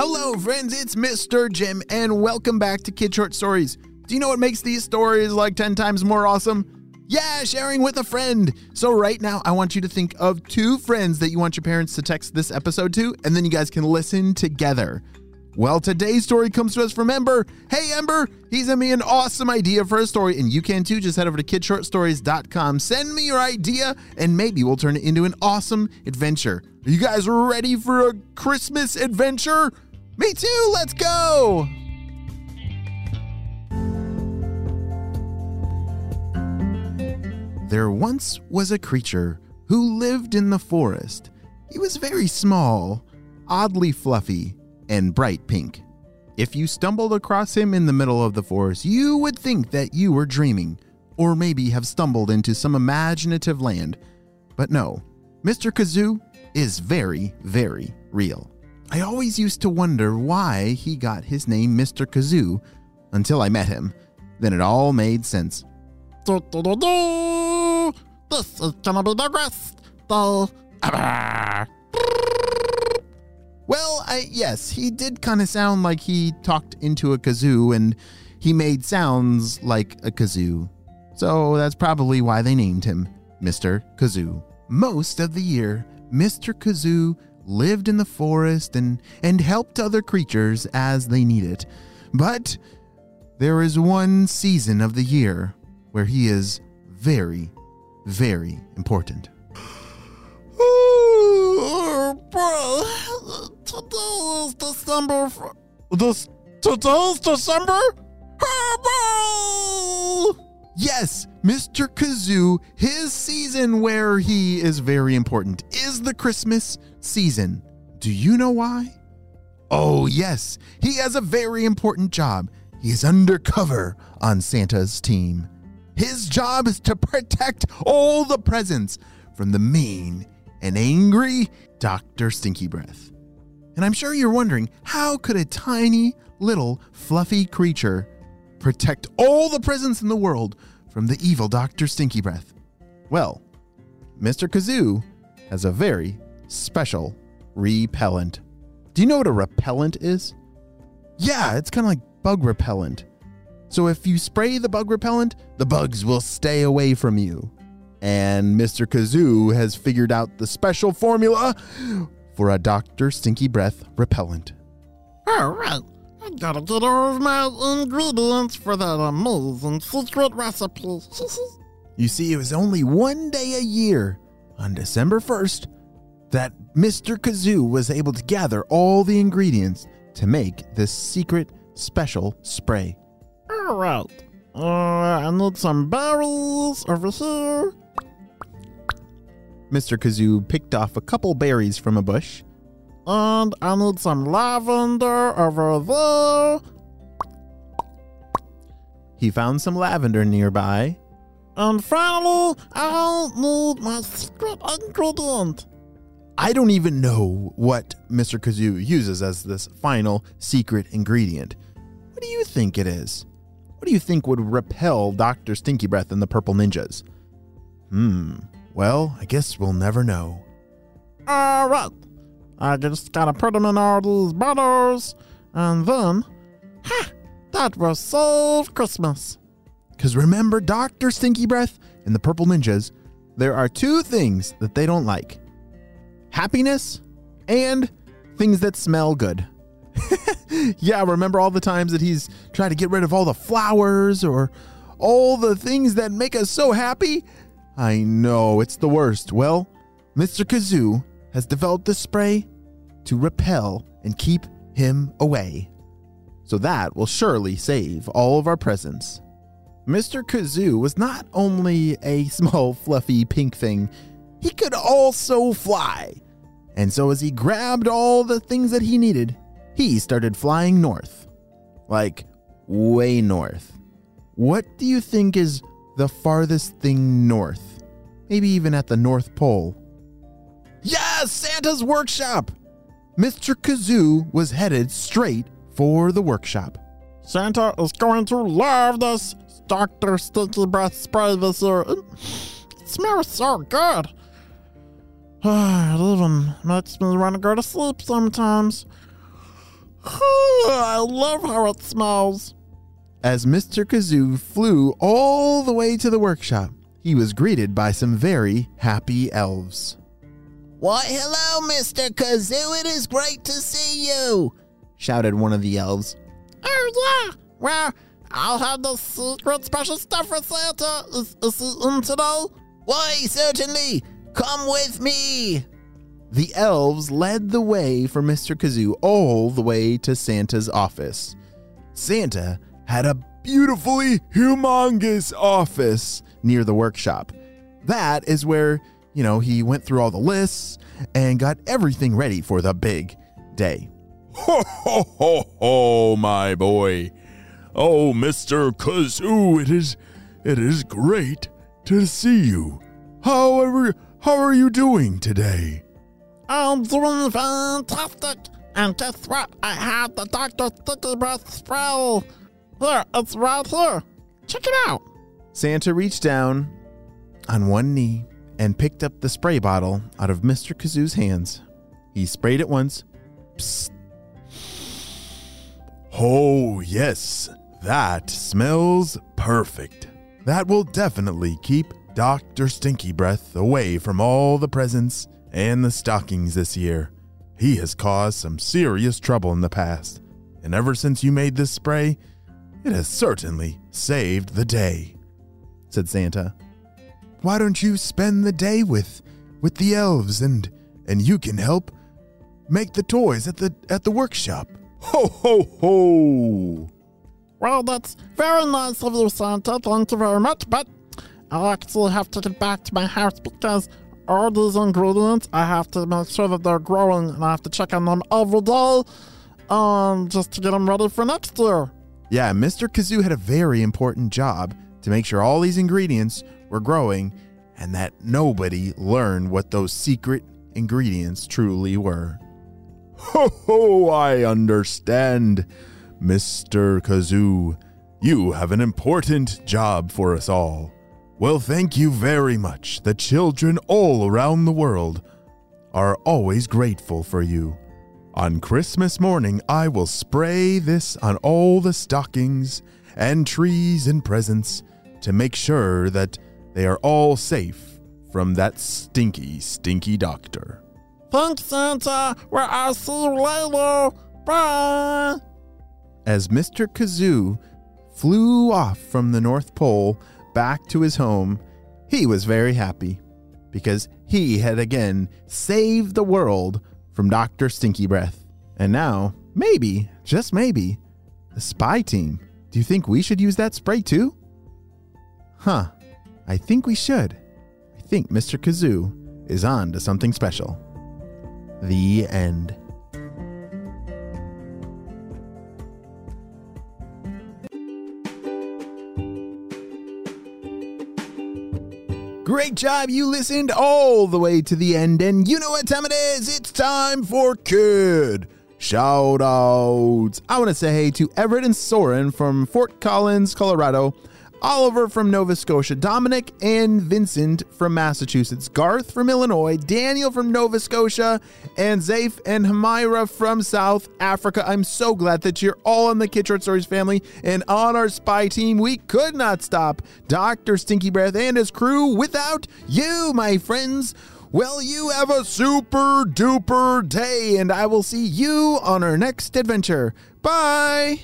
Hello, friends, it's Mr. Jim, and welcome back to Kid Short Stories. Do you know what makes these stories like 10 times more awesome? Yeah, sharing with a friend. So, right now, I want you to think of two friends that you want your parents to text this episode to, and then you guys can listen together. Well, today's story comes to us from Ember. Hey, Ember, he sent me an awesome idea for a story, and you can too. Just head over to kidshortstories.com, send me your idea, and maybe we'll turn it into an awesome adventure. Are you guys ready for a Christmas adventure? Me too, let's go! There once was a creature who lived in the forest. He was very small, oddly fluffy, and bright pink. If you stumbled across him in the middle of the forest, you would think that you were dreaming, or maybe have stumbled into some imaginative land. But no, Mr. Kazoo is very, very real. I always used to wonder why he got his name Mr. Kazoo until I met him. Then it all made sense. This is gonna be the best day ever. Well, I, yes, he did kind of sound like he talked into a kazoo and he made sounds like a kazoo. So that's probably why they named him Mr. Kazoo. Most of the year, Mr. Kazoo lived in the forest and, and helped other creatures as they needed. But there is one season of the year where he is very, very important. Today is December. This today is December. Yes, Mr. Kazoo, his season where he is very important is the Christmas season. Do you know why? Oh, yes, he has a very important job. He is undercover on Santa's team. His job is to protect all the presents from the mean and angry Dr. Stinky Breath. And I'm sure you're wondering how could a tiny, little, fluffy creature protect all the presents in the world from the evil Dr. Stinky Breath? Well, Mr. Kazoo has a very special repellent. Do you know what a repellent is? Yeah, it's kind of like bug repellent. So if you spray the bug repellent, the bugs will stay away from you. And Mr. Kazoo has figured out the special formula for a Dr. Stinky Breath repellent. Oh, All right. I gotta get all of my ingredients for that amazing secret recipe. You see, it was only one day a year, on December 1st, that Mr. Kazoo was able to gather all the ingredients to make this secret special spray. all right. Uh, I need some berries over here. Mr. Kazoo picked off a couple berries from a bush. And I need some lavender over there. He found some lavender nearby. And finally, I need my secret ingredient. I don't even know what Mr. Kazoo uses as this final secret ingredient. What do you think it is? What do you think would repel Dr. Stinky Breath and the Purple Ninjas? Hmm, well, I guess we'll never know. All right. I just gotta put them in all these bottles. And then, ha! That will solve Christmas. Because remember, Dr. Stinky Breath and the Purple Ninjas, there are two things that they don't like happiness and things that smell good. yeah, remember all the times that he's tried to get rid of all the flowers or all the things that make us so happy? I know, it's the worst. Well, Mr. Kazoo has developed this spray to repel and keep him away. So that will surely save all of our presents. Mr. Kazoo was not only a small, fluffy pink thing, he could also fly. And so, as he grabbed all the things that he needed, he started flying north. Like, way north. What do you think is the farthest thing north? Maybe even at the North Pole. Yes, Santa's workshop! Mr. Kazoo was headed straight for the workshop. Santa is going to love this Dr. Stinky Breath spray this year. It smells so good. it even makes me want to go to sleep sometimes. I love how it smells. As Mr. Kazoo flew all the way to the workshop, he was greeted by some very happy elves. Why, hello, Mr. Kazoo. It is great to see you. Shouted one of the elves. Oh, yeah. Well, I'll have the secret special stuff for Santa. Is, is he in today? Why, certainly. Come with me. The elves led the way for Mr. Kazoo all the way to Santa's office. Santa had a beautifully humongous office near the workshop. That is where, you know, he went through all the lists and got everything ready for the big day. Ho, ho, ho, ho, my boy. Oh, Mr. Kazoo, it is, it is great to see you. How are, how are you doing today? I'm doing fantastic. And guess what? I have the Dr. Stinky Breath spray. Here, it's right here. Check it out. Santa reached down on one knee and picked up the spray bottle out of Mr. Kazoo's hands. He sprayed it once. Psst. Oh, yes, that smells perfect. That will definitely keep Dr. Stinky Breath away from all the presents and the stockings this year. He has caused some serious trouble in the past, and ever since you made this spray, it has certainly saved the day, said Santa. Why don't you spend the day with with the elves and and you can help make the toys at the at the workshop. Ho ho ho. Well, that's very nice of you, Santa. Thank you very much, but I'll actually have to get back to my house because all these ingredients, I have to make sure that they're growing and I have to check on them every day um, just to get them ready for next year. Yeah, Mr. Kazoo had a very important job to make sure all these ingredients were growing and that nobody learned what those secret ingredients truly were. Ho ho, I understand. Mr. Kazoo, you have an important job for us all. Well, thank you very much. The children all around the world are always grateful for you. On Christmas morning, I will spray this on all the stockings and trees and presents to make sure that they are all safe from that stinky, stinky doctor. Thanks, Santa. Well, I'll see you later. Bye. As Mr. Kazoo flew off from the North Pole back to his home, he was very happy because he had again saved the world from Dr. Stinky Breath. And now, maybe, just maybe, the spy team. Do you think we should use that spray too? Huh, I think we should. I think Mr. Kazoo is on to something special. The end. Great job. You listened all the way to the end. And you know what time it is? It's time for Kid Shout outs. I want to say hey to Everett and Soren from Fort Collins, Colorado. Oliver from Nova Scotia, Dominic and Vincent from Massachusetts, Garth from Illinois, Daniel from Nova Scotia, and Zafe and Hamira from South Africa. I'm so glad that you're all in the Kid Short Stories family and on our spy team. We could not stop Dr. Stinky Breath and his crew without you, my friends. Well, you have a super duper day, and I will see you on our next adventure. Bye.